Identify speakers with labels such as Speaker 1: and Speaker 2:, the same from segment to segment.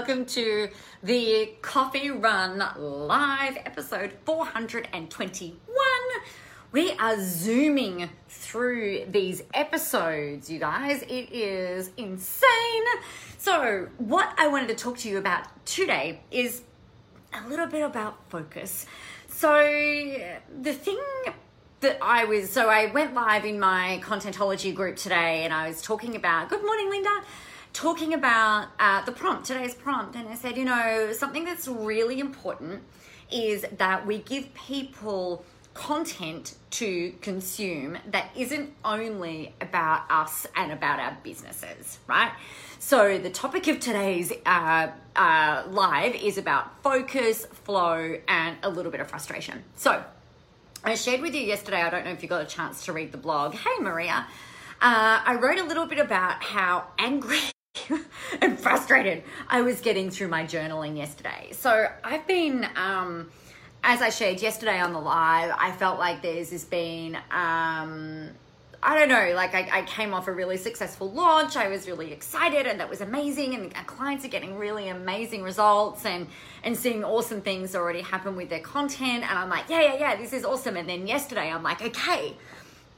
Speaker 1: welcome to the Coffee Run Live episode 421. We are zooming through these episodes, you guys. It is insane. So, what I wanted to talk to you about today is a little bit about focus. So, the thing that I was, so I went live in my Contentology group today and I was talking about, good morning, Linda talking about uh, the prompt, today's prompt, and I said, you know, something that's really important is that we give people content to consume that isn't only about us and about our businesses, right? So, the topic of today's uh, uh, live is about focus, flow, and a little bit of frustration. So, I shared with you yesterday, I don't know if you got a chance to read the blog. Hey, Maria. Uh, I wrote a little bit about how angry and frustrated I was getting through my journaling yesterday. So I've been, um, as I shared yesterday on the live, I felt like there's this been, um, I don't know, like I, I, came off a really successful launch. I was really excited and that was amazing. And clients are getting really amazing results and, and seeing awesome things already happen with their content. And I'm like, yeah, yeah, yeah, this is awesome. And then yesterday I'm like, okay,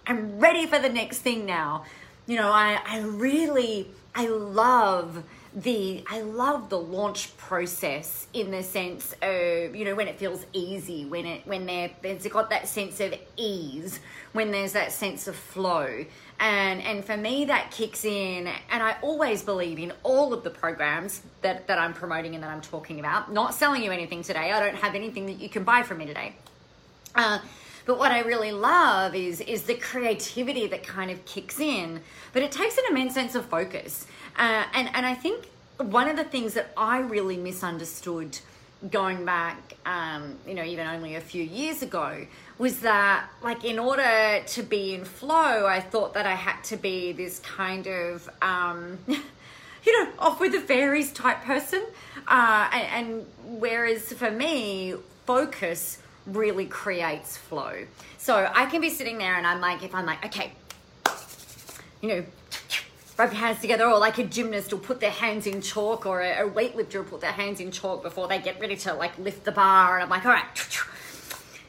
Speaker 1: I'm ready for the next thing now. You know, I, I really, I love the I love the launch process in the sense of you know when it feels easy when it when there there's got that sense of ease when there's that sense of flow. And and for me that kicks in and I always believe in all of the programs that that I'm promoting and that I'm talking about. Not selling you anything today. I don't have anything that you can buy from me today. Uh, but what I really love is is the creativity that kind of kicks in. But it takes an immense sense of focus. Uh, and and I think one of the things that I really misunderstood going back, um, you know, even only a few years ago, was that like in order to be in flow, I thought that I had to be this kind of. Um, you know, off with the fairies type person. Uh, and, and whereas for me, focus really creates flow. So I can be sitting there and I'm like, if I'm like, okay, you know, rub your hands together, or like a gymnast will put their hands in chalk, or a, a weightlifter will put their hands in chalk before they get ready to like lift the bar. And I'm like, all right,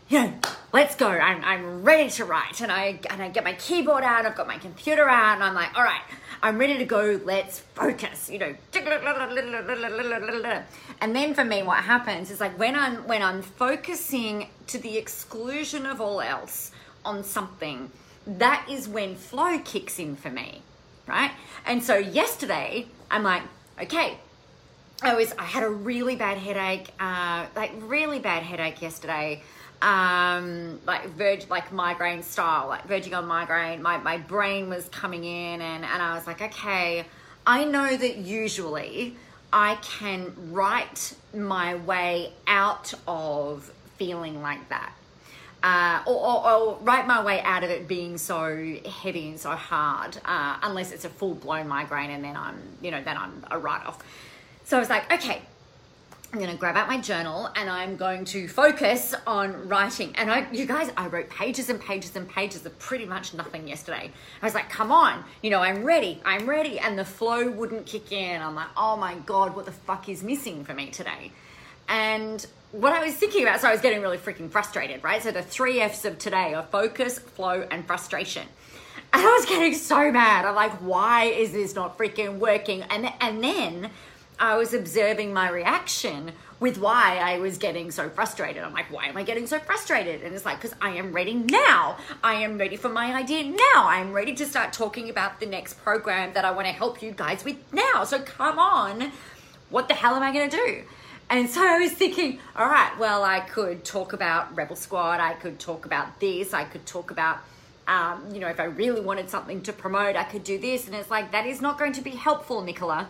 Speaker 1: you know, let's go. I'm, I'm ready to write. And I, and I get my keyboard out, I've got my computer out, and I'm like, all right, I'm ready to go. Let's focus, you know. And then for me, what happens is like when I'm, when I'm focusing to the exclusion of all else on something, that is when flow kicks in for me, right? And so yesterday, I'm like, okay, I was, I had a really bad headache, uh, like really bad headache yesterday um, like verge, like migraine style, like verging on migraine. My, my brain was coming in, and, and I was like, okay, I know that usually I can write my way out of feeling like that. Uh, or, or, or, write my way out of it being so heavy and so hard, uh, unless it's a full blown migraine, and then I'm, you know, then I'm a write off. So I was like, okay, I'm going to grab out my journal and I'm going to focus on writing. And I, you guys, I wrote pages and pages and pages of pretty much nothing yesterday. I was like, come on, you know, I'm ready, I'm ready. And the flow wouldn't kick in. I'm like, oh my God, what the fuck is missing for me today? And what I was thinking about, so I was getting really freaking frustrated, right? So the three F's of today are focus, flow, and frustration. And I was getting so mad. I'm like, why is this not freaking working? And, and then I was observing my reaction with why I was getting so frustrated. I'm like, why am I getting so frustrated? And it's like, because I am ready now. I am ready for my idea now. I'm ready to start talking about the next program that I want to help you guys with now. So come on. What the hell am I going to do? And so I was thinking, all right, well, I could talk about Rebel Squad. I could talk about this. I could talk about, um, you know, if I really wanted something to promote, I could do this. And it's like, that is not going to be helpful, Nicola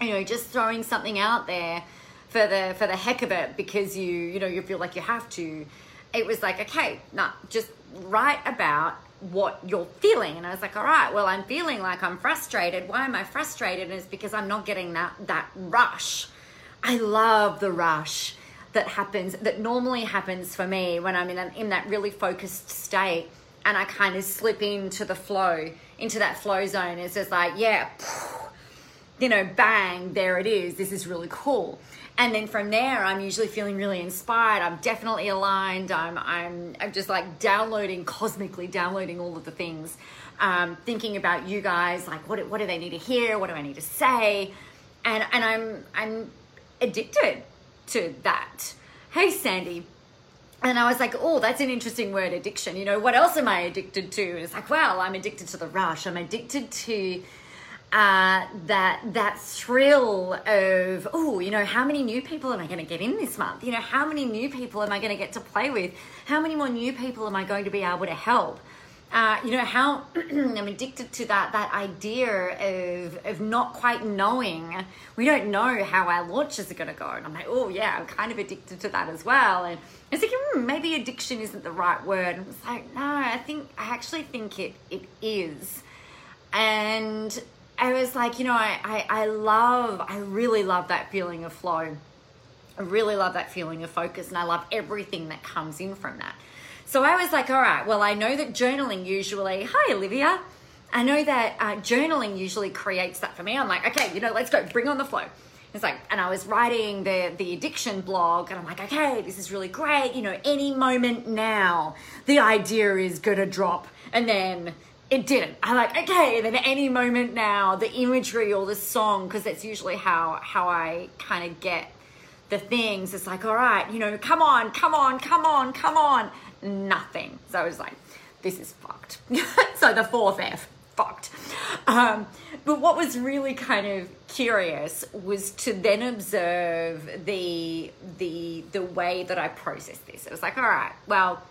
Speaker 1: you know just throwing something out there for the for the heck of it because you you know you feel like you have to. It was like okay nah just write about what you're feeling. And i was like all right well i'm feeling like i'm frustrated. Why am i frustrated? And it's because i'm not getting that that rush. I love the rush that happens that normally happens for me when i'm in, an, in that really focused state and i kind of slip into the flow into that flow zone. It's just like yeah you know, bang, there it is. This is really cool. And then from there, I'm usually feeling really inspired. I'm definitely aligned. I'm, I'm, I'm just like downloading, cosmically downloading all of the things, um, thinking about you guys, like what, what do they need to hear? What do I need to say? And, and I'm, I'm addicted to that. Hey, Sandy. And I was like, oh, that's an interesting word, addiction. You know, what else am I addicted to? And it's like, well, I'm addicted to the rush. I'm addicted to uh, that that thrill of oh you know how many new people am I going to get in this month? You know how many new people am I going to get to play with? How many more new people am I going to be able to help? Uh, you know how I'm addicted to that that idea of of not quite knowing. We don't know how our launches are going to go and I'm like oh yeah I'm kind of addicted to that as well. And I was thinking hmm, maybe addiction isn't the right word. And it's like no I think I actually think it it is. And I was like, you know, I, I, I love, I really love that feeling of flow. I really love that feeling of focus, and I love everything that comes in from that. So I was like, all right, well, I know that journaling usually, hi, Olivia. I know that uh, journaling usually creates that for me. I'm like, okay, you know, let's go, bring on the flow. It's like, and I was writing the the addiction blog, and I'm like, okay, this is really great. You know, any moment now, the idea is gonna drop, and then it didn't. I'm like okay. Then any moment now, the imagery or the song, because that's usually how how I kind of get the things. It's like all right, you know, come on, come on, come on, come on. Nothing. So I was like, this is fucked. so the fourth F, fucked. Um, but what was really kind of curious was to then observe the the the way that I processed this. It was like, all right, well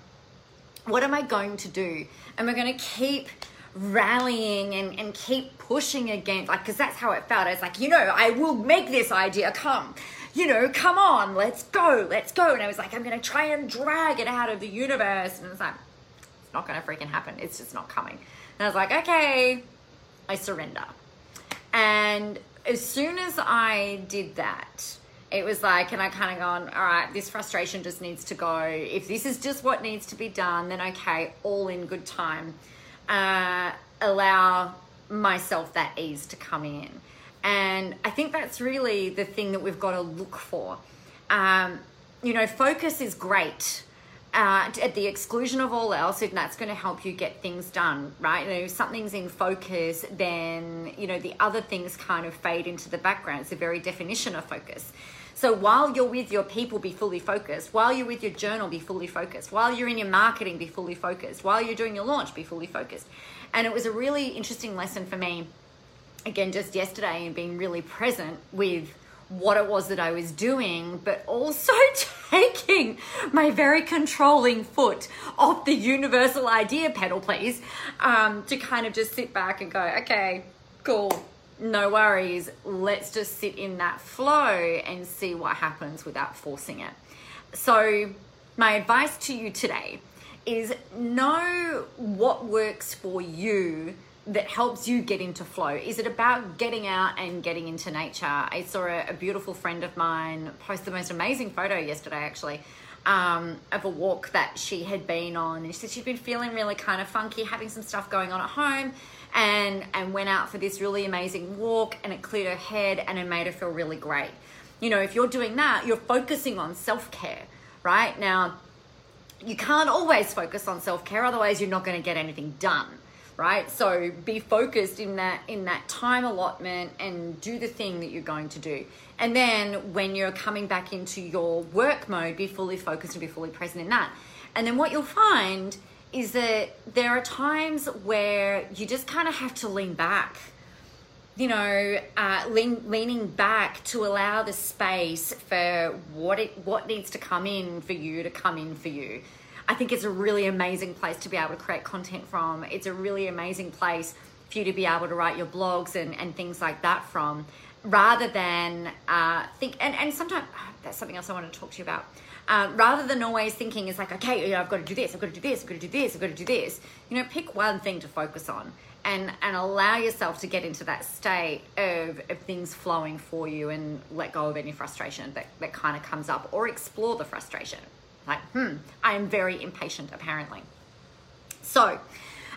Speaker 1: what am I going to do? Am I going to keep rallying and, and keep pushing against, like, because that's how it felt. I was like, you know, I will make this idea come. You know, come on, let's go, let's go. And I was like, I'm going to try and drag it out of the universe. And it's like, it's not going to freaking happen. It's just not coming. And I was like, okay, I surrender. And as soon as I did that, it was like, and I kind of gone, all right, this frustration just needs to go. If this is just what needs to be done, then okay, all in good time. Uh, allow myself that ease to come in. And I think that's really the thing that we've got to look for. Um, you know, focus is great. At the exclusion of all else, and that's going to help you get things done, right? You know, if something's in focus, then you know the other things kind of fade into the background. It's the very definition of focus. So while you're with your people, be fully focused. While you're with your journal, be fully focused. While you're in your marketing, be fully focused. While you're doing your launch, be fully focused. And it was a really interesting lesson for me, again, just yesterday, and being really present with what it was that I was doing, but also taking my very controlling foot off the universal idea pedal, please, um, to kind of just sit back and go, okay, cool, no worries. Let's just sit in that flow and see what happens without forcing it. So, my advice to you today is know what works for you that helps you get into flow. Is it about getting out and getting into nature? I saw a, a beautiful friend of mine post the most amazing photo yesterday, actually. Um, of a walk that she had been on. And she said she'd been feeling really kind of funky, having some stuff going on at home and and went out for this really amazing walk and it cleared her head and it made her feel really great. You know, if you're doing that, you're focusing on self-care, right? Now, you can't always focus on self-care otherwise you're not going to get anything done right? So be focused in that in that time allotment and do the thing that you're going to do. And then when you're coming back into your work mode be fully focused and be fully present in that. And then what you'll find is that there are times where you just kind of have to lean back. You know uh, lean, leaning back to allow the space for what it what needs to come in for you to come in for you i think it's a really amazing place to be able to create content from it's a really amazing place for you to be able to write your blogs and, and things like that from rather than uh, think and, and sometimes that's something else i want to talk to you about um, rather than always thinking it's like, okay, you know, I've got to do this, I've got to do this, I've got to do this, I've got to do this. You know, pick one thing to focus on and and allow yourself to get into that state of, of things flowing for you and let go of any frustration that, that kind of comes up or explore the frustration. Like, hmm, I am very impatient apparently. So,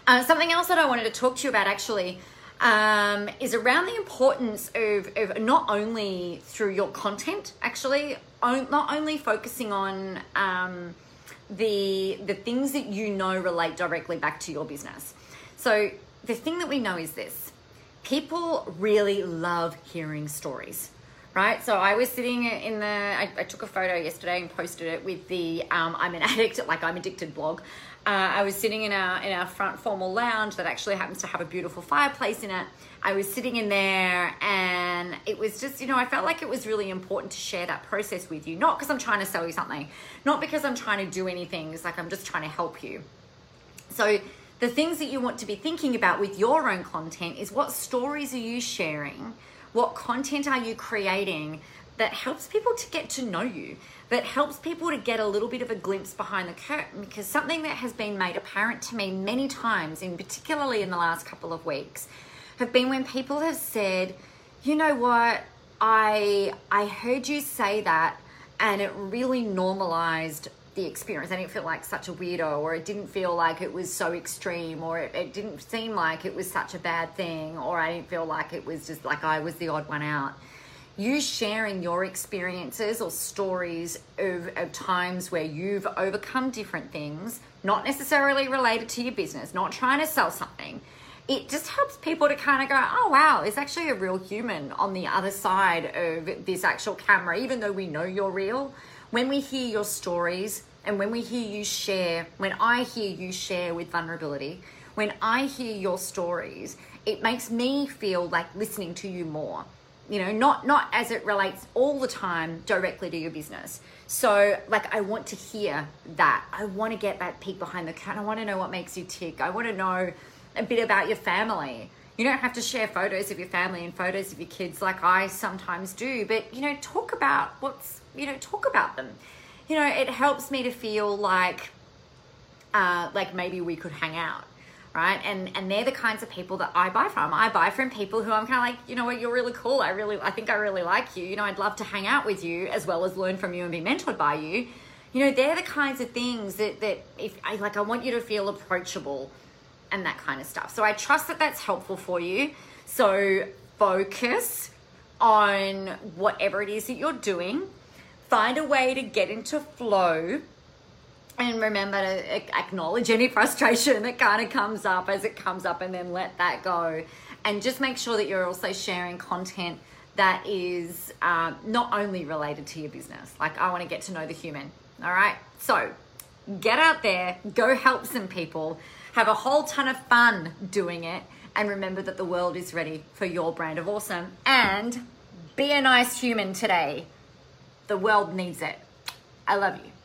Speaker 1: uh, something else that I wanted to talk to you about actually um, is around the importance of, of not only through your content, actually, not only focusing on um, the the things that you know relate directly back to your business. So the thing that we know is this: people really love hearing stories right? So I was sitting in the, I, I, took a photo yesterday and posted it with the um, I'm an addict, like I'm addicted blog. Uh, I was sitting in our in our front formal lounge that actually happens to have a beautiful fireplace in it. I was sitting in there, and it was just you know I felt like it was really important to share that process with you, not because I'm trying to sell you something, not because I'm trying to do anything. It's like I'm just trying to help you. So the things that you want to be thinking about with your own content is what stories are you sharing what content are you creating that helps people to get to know you, that helps people to get a little bit of a glimpse behind the curtain? Because something that has been made apparent to me many times, in particularly in the last couple of weeks, have been when people have said, you know what, I I heard you say that and it really normalized the experience. I didn't feel like such a weirdo, or it didn't feel like it was so extreme, or it, it, didn't seem like it was such a bad thing, or I didn't feel like it was just like I was the odd one out. You sharing your experiences or stories of, of times where you've overcome different things, not necessarily related to your business, not trying to sell something. It just helps people to kind of go, oh wow, there's actually a real human on the other side of this actual camera, even though we know you're real when we hear your stories and when we hear you share, when I hear you share with vulnerability, when I hear your stories, it makes me feel like listening to you more. You know, not not as it relates all the time directly to your business. So, like, I want to hear that. I want to get that peek behind the curtain. I want to know what makes you tick. I want to know a bit about your family. You don't have to share photos of your family and photos of your kids like I sometimes do, but you know, talk about what's you know, talk about them. You know, it helps me to feel like, uh, like maybe we could hang out, right? And and they're the kinds of people that I buy from. I buy from people who I'm kind of like, you know what, you're really cool. I really, I think I really like you. You know, I'd love to hang out with you as well as learn from you and be mentored by you. You know, they're the kinds of things that that if I like, I want you to feel approachable and that kind of stuff. So I trust that that's helpful for you. So focus on whatever it is that you're doing find a way to get into flow and remember to acknowledge any frustration that kind of comes up as it comes up and then let that go. And just make sure that you're also sharing content that is um, not only related to your business. Like i want to get to know the human all right so get out there go help some people have a whole ton of fun doing it and remember that the world is ready for your brand of awesome. And be a nice human today the world needs it. I love you.